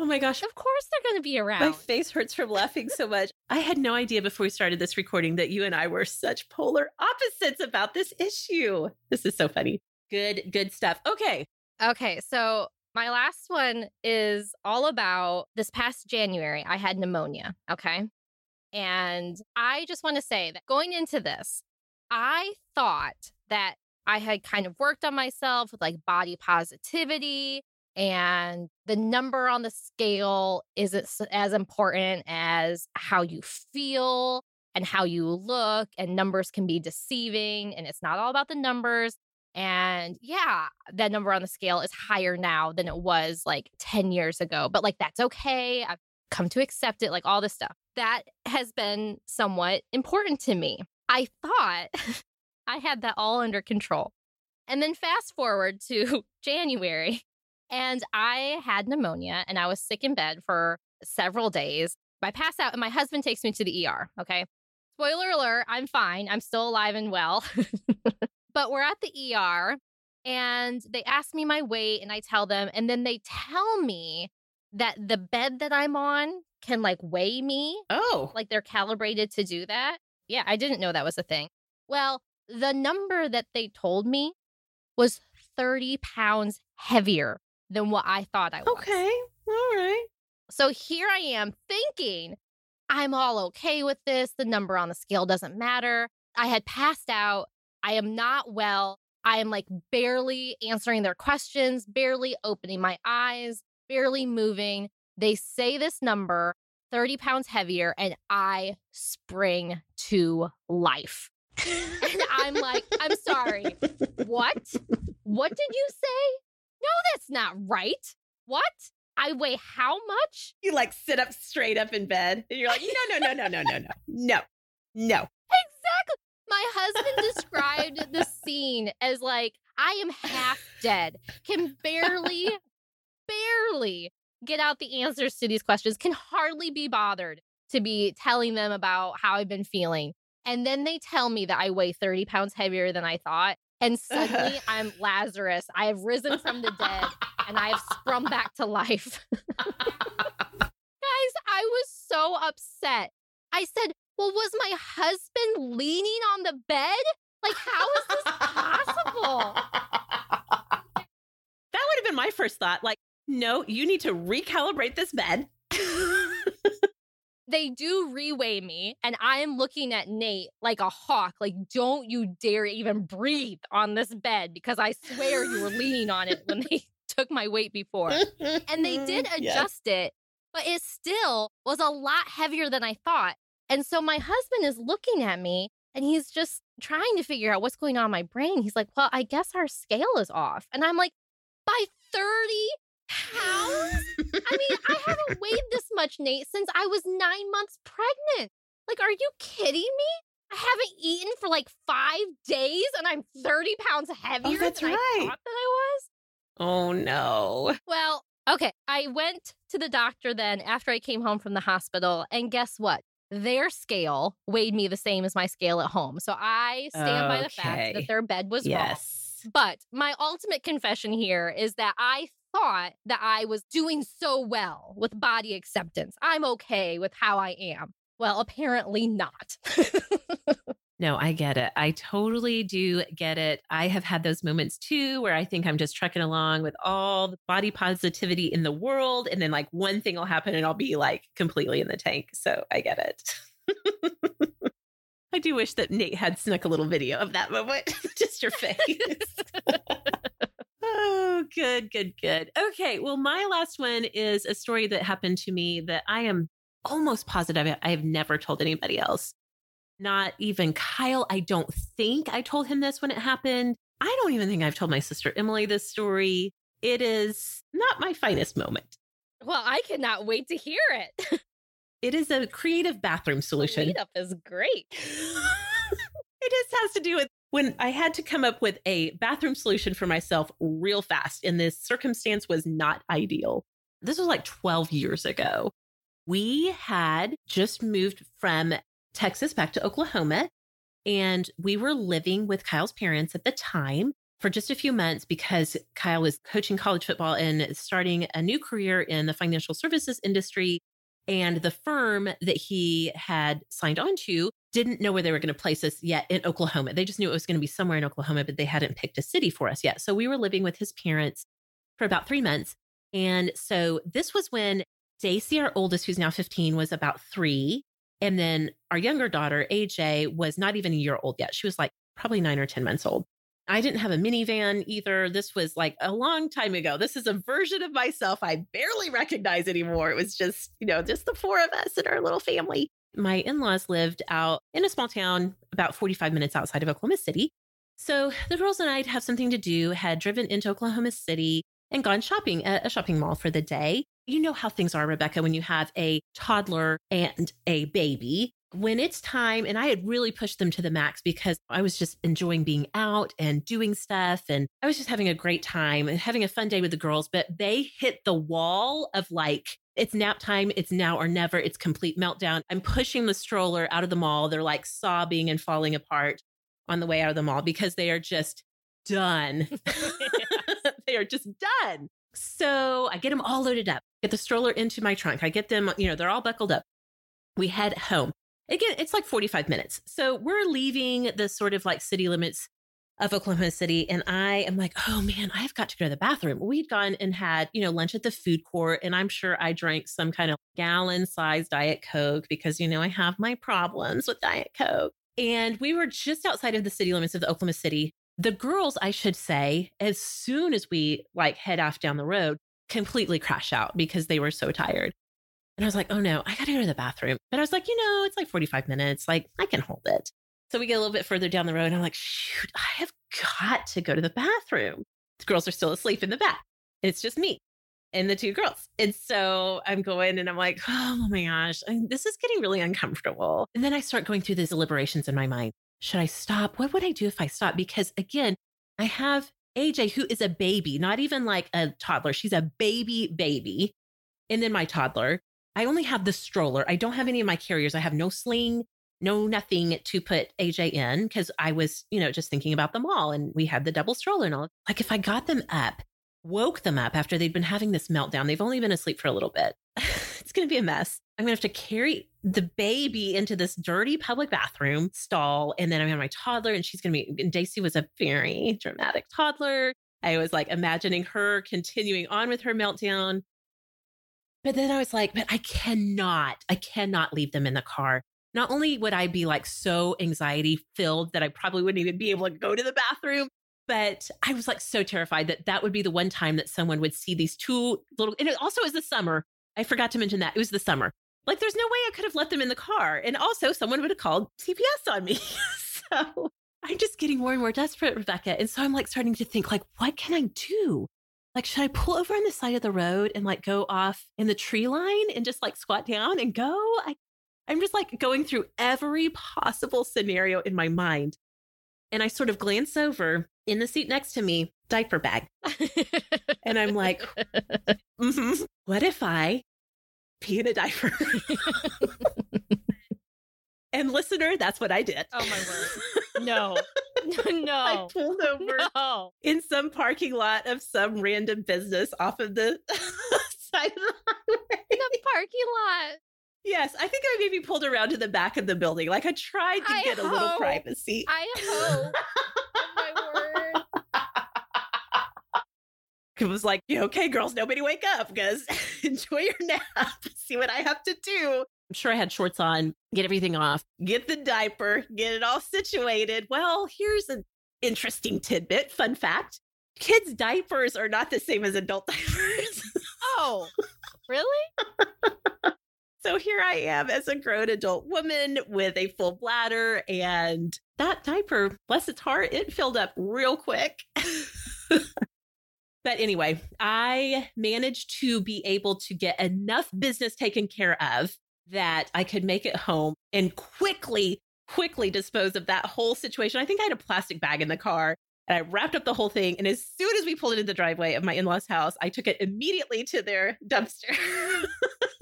Oh my gosh. Of course they're going to be around. My face hurts from laughing so much. I had no idea before we started this recording that you and I were such polar opposites about this issue. This is so funny. Good, good stuff. Okay. Okay, so my last one is all about this past January. I had pneumonia. Okay. And I just want to say that going into this, I thought that I had kind of worked on myself with like body positivity and the number on the scale isn't as important as how you feel and how you look and numbers can be deceiving and it's not all about the numbers and yeah, that number on the scale is higher now than it was like 10 years ago. But like, that's okay. I've come to accept it, like all this stuff. That has been somewhat important to me. I thought I had that all under control. And then fast forward to January, and I had pneumonia and I was sick in bed for several days. I pass out, and my husband takes me to the ER. Okay. Spoiler alert, I'm fine. I'm still alive and well. but we're at the ER and they ask me my weight, and I tell them, and then they tell me that the bed that I'm on can like weigh me. Oh. Like they're calibrated to do that. Yeah, I didn't know that was a thing. Well, the number that they told me was 30 pounds heavier than what I thought I was. Okay. All right. So here I am thinking I'm all okay with this. The number on the scale doesn't matter. I had passed out. I am not well. I am like barely answering their questions, barely opening my eyes, barely moving. They say this number, 30 pounds heavier, and I spring to life. and I'm like, I'm sorry. What? What did you say? No, that's not right. What? I weigh how much? You like sit up straight up in bed and you're like, no, no, no, no, no, no, no, no, no. Exactly. My husband described the scene as like, I am half dead, can barely, barely get out the answers to these questions, can hardly be bothered to be telling them about how I've been feeling. And then they tell me that I weigh 30 pounds heavier than I thought. And suddenly I'm Lazarus. I have risen from the dead and I have sprung back to life. Guys, I was so upset. I said, Well, was my husband leaning on the bed? Like, how is this possible? that would have been my first thought. Like, no, you need to recalibrate this bed. They do reweigh me and I am looking at Nate like a hawk. Like, don't you dare even breathe on this bed because I swear you were leaning on it when they took my weight before. And they did adjust yes. it, but it still was a lot heavier than I thought. And so my husband is looking at me and he's just trying to figure out what's going on in my brain. He's like, Well, I guess our scale is off. And I'm like, By 30 pounds? I mean, I haven't weighed this much, Nate, since I was nine months pregnant. Like, are you kidding me? I haven't eaten for like five days and I'm 30 pounds oh, heavier oh, that's than right. I thought that I was. Oh, no. Well, okay. I went to the doctor then after I came home from the hospital. And guess what? Their scale weighed me the same as my scale at home. So I stand okay. by the fact that their bed was yes. wrong. But my ultimate confession here is that I thought that I was doing so well with body acceptance. I'm okay with how I am. Well, apparently not. no, I get it. I totally do get it. I have had those moments too where I think I'm just trucking along with all the body positivity in the world. And then, like, one thing will happen and I'll be like completely in the tank. So I get it. I do wish that Nate had snuck a little video of that moment, just your face. Oh, good, good, good. Okay. Well, my last one is a story that happened to me that I am almost positive I have never told anybody else. Not even Kyle. I don't think I told him this when it happened. I don't even think I've told my sister Emily this story. It is not my finest moment. Well, I cannot wait to hear it. it is a creative bathroom solution. The up is great. it just has to do with when I had to come up with a bathroom solution for myself real fast, and this circumstance was not ideal. This was like 12 years ago. We had just moved from Texas back to Oklahoma, and we were living with Kyle's parents at the time for just a few months because Kyle was coaching college football and starting a new career in the financial services industry. And the firm that he had signed on to didn't know where they were going to place us yet in Oklahoma. They just knew it was going to be somewhere in Oklahoma, but they hadn't picked a city for us yet. So we were living with his parents for about three months. And so this was when Daisy, our oldest, who's now 15, was about three. And then our younger daughter, AJ, was not even a year old yet. She was like probably nine or 10 months old. I didn't have a minivan either. This was like a long time ago. This is a version of myself I barely recognize anymore. It was just, you know, just the four of us and our little family. My in laws lived out in a small town about 45 minutes outside of Oklahoma City. So the girls and I'd have something to do, had driven into Oklahoma City and gone shopping at a shopping mall for the day. you know how things are, Rebecca, when you have a toddler and a baby. When it's time, and I had really pushed them to the max because I was just enjoying being out and doing stuff. And I was just having a great time and having a fun day with the girls. But they hit the wall of like, it's nap time. It's now or never. It's complete meltdown. I'm pushing the stroller out of the mall. They're like sobbing and falling apart on the way out of the mall because they are just done. they are just done. So I get them all loaded up, get the stroller into my trunk. I get them, you know, they're all buckled up. We head home. Again, it's like 45 minutes. So we're leaving the sort of like city limits of Oklahoma City. And I am like, oh man, I've got to go to the bathroom. We'd gone and had, you know, lunch at the food court. And I'm sure I drank some kind of gallon sized Diet Coke because, you know, I have my problems with Diet Coke. And we were just outside of the city limits of Oklahoma City the girls, I should say, as soon as we like head off down the road, completely crash out because they were so tired. And I was like, oh no, I got to go to the bathroom. But I was like, you know, it's like 45 minutes. Like, I can hold it. So we get a little bit further down the road. And I'm like, shoot, I have got to go to the bathroom. The girls are still asleep in the back. It's just me and the two girls. And so I'm going and I'm like, oh my gosh, I this is getting really uncomfortable. And then I start going through these deliberations in my mind should I stop? What would I do if I stop? Because again, I have AJ, who is a baby, not even like a toddler. She's a baby, baby. And then my toddler. I only have the stroller. I don't have any of my carriers. I have no sling, no nothing to put AJ in because I was, you know, just thinking about them all. And we had the double stroller and all. Like if I got them up, woke them up after they'd been having this meltdown, they've only been asleep for a little bit. it's going to be a mess. I'm going to have to carry the baby into this dirty public bathroom stall. And then I'm going to my toddler, and she's going to be, and Daisy was a very dramatic toddler. I was like imagining her continuing on with her meltdown. But then I was like, but I cannot, I cannot leave them in the car. Not only would I be like so anxiety filled that I probably wouldn't even be able to go to the bathroom, but I was like so terrified that that would be the one time that someone would see these two little, and it also is the summer. I forgot to mention that it was the summer. Like, there's no way I could have left them in the car. And also, someone would have called CPS on me. so I'm just getting more and more desperate, Rebecca. And so I'm like starting to think, like, what can I do? Like, should I pull over on the side of the road and like go off in the tree line and just like squat down and go? I, I'm just like going through every possible scenario in my mind. And I sort of glance over in the seat next to me, diaper bag. and I'm like, mm-hmm. what if I pee in a diaper. and listener, that's what I did. Oh my word. No. no. I pulled over no. in some parking lot of some random business off of the side of the highway. In the parking lot. Yes, I think I maybe pulled around to the back of the building. Like I tried to I get hope. a little privacy. I hope. Oh my word. it was like, okay, girls, nobody wake up because enjoy your nap. See what I have to do. I'm sure I had shorts on, get everything off, get the diaper, get it all situated. Well, here's an interesting tidbit, fun fact. Kids' diapers are not the same as adult diapers. oh, really? So here I am as a grown adult woman with a full bladder, and that diaper, bless its heart, it filled up real quick. But anyway, I managed to be able to get enough business taken care of that I could make it home and quickly, quickly dispose of that whole situation. I think I had a plastic bag in the car and I wrapped up the whole thing. And as soon as we pulled into the driveway of my in law's house, I took it immediately to their dumpster.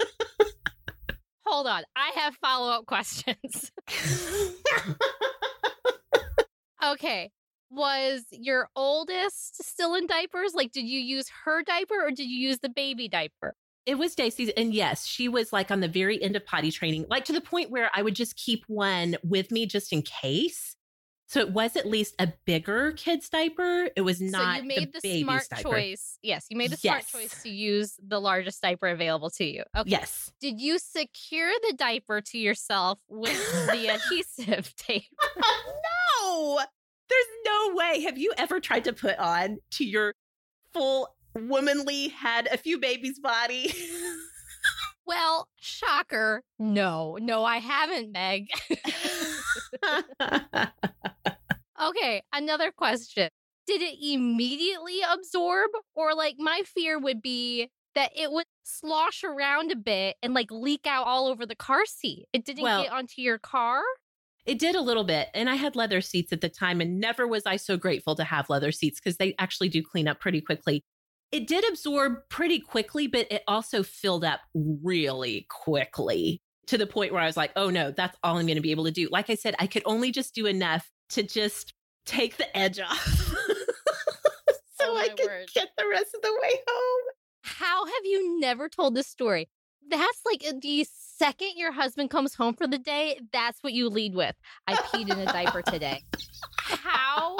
Hold on. I have follow up questions. okay was your oldest still in diapers? Like, did you use her diaper or did you use the baby diaper? It was Daisy's. And yes, she was like on the very end of potty training, like to the point where I would just keep one with me just in case. So it was at least a bigger kid's diaper. It was not. So you made the, the smart diaper. choice. Yes, you made the yes. smart choice to use the largest diaper available to you. Okay. Yes. Did you secure the diaper to yourself with the adhesive tape? no. There's no way. Have you ever tried to put on to your full womanly had a few babies body? well, shocker. No, no, I haven't, Meg. Okay, another question. Did it immediately absorb? Or, like, my fear would be that it would slosh around a bit and like leak out all over the car seat. It didn't Well- get onto your car. It did a little bit. And I had leather seats at the time, and never was I so grateful to have leather seats because they actually do clean up pretty quickly. It did absorb pretty quickly, but it also filled up really quickly to the point where I was like, oh no, that's all I'm going to be able to do. Like I said, I could only just do enough to just take the edge off so Oh, I could word. get the rest of the way home. How have you never told this story? That's like uh, the second your husband comes home for the day, that's what you lead with. I peed in a diaper today. How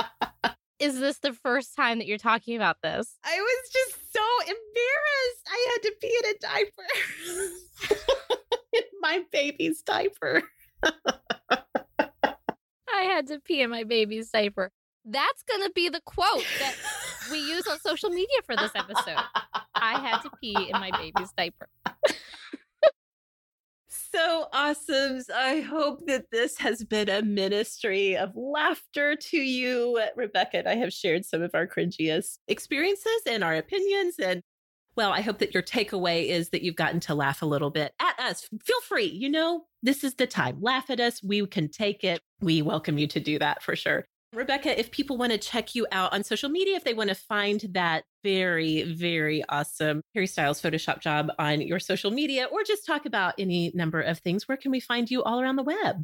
is this the first time that you're talking about this? I was just so embarrassed. I had to pee in a diaper. in my baby's diaper. I had to pee in my baby's diaper. That's going to be the quote that we use on social media for this episode. I had to pee in my baby's diaper. so awesomes. I hope that this has been a ministry of laughter to you. Rebecca and I have shared some of our cringiest experiences and our opinions. And well, I hope that your takeaway is that you've gotten to laugh a little bit at us. Feel free, you know, this is the time. Laugh at us. We can take it. We welcome you to do that for sure. Rebecca, if people want to check you out on social media, if they want to find that very, very awesome Harry Styles Photoshop job on your social media, or just talk about any number of things, where can we find you all around the web?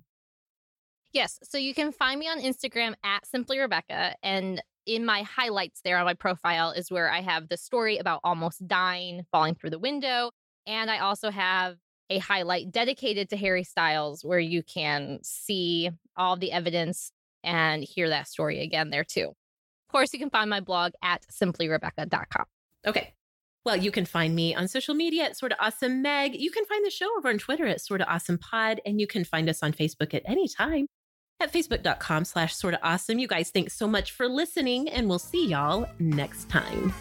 Yes. So you can find me on Instagram at Simply Rebecca. And in my highlights there on my profile is where I have the story about almost dying, falling through the window. And I also have a highlight dedicated to Harry Styles where you can see all the evidence and hear that story again there too. Of course, you can find my blog at simplyrebecca.com. Okay. Well, you can find me on social media at Sort of Awesome Meg. You can find the show over on Twitter at Sort of Awesome Pod, and you can find us on Facebook at any time at facebook.com slash sort of awesome. You guys, thanks so much for listening, and we'll see y'all next time.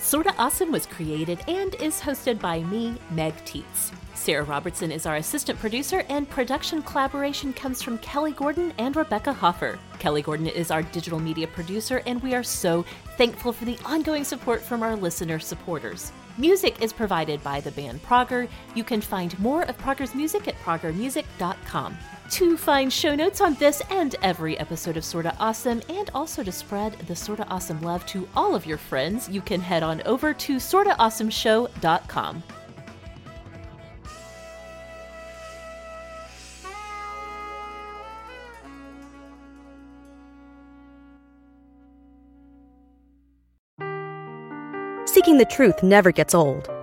Sorta Awesome was created and is hosted by me, Meg Tietz. Sarah Robertson is our assistant producer, and production collaboration comes from Kelly Gordon and Rebecca Hoffer. Kelly Gordon is our digital media producer, and we are so thankful for the ongoing support from our listener supporters. Music is provided by the band Prager. You can find more of Prager's music at pragermusic.com. To find show notes on this and every episode of Sorta Awesome, and also to spread the Sorta Awesome love to all of your friends, you can head on over to sortaawesomeshow.com. Seeking the truth never gets old.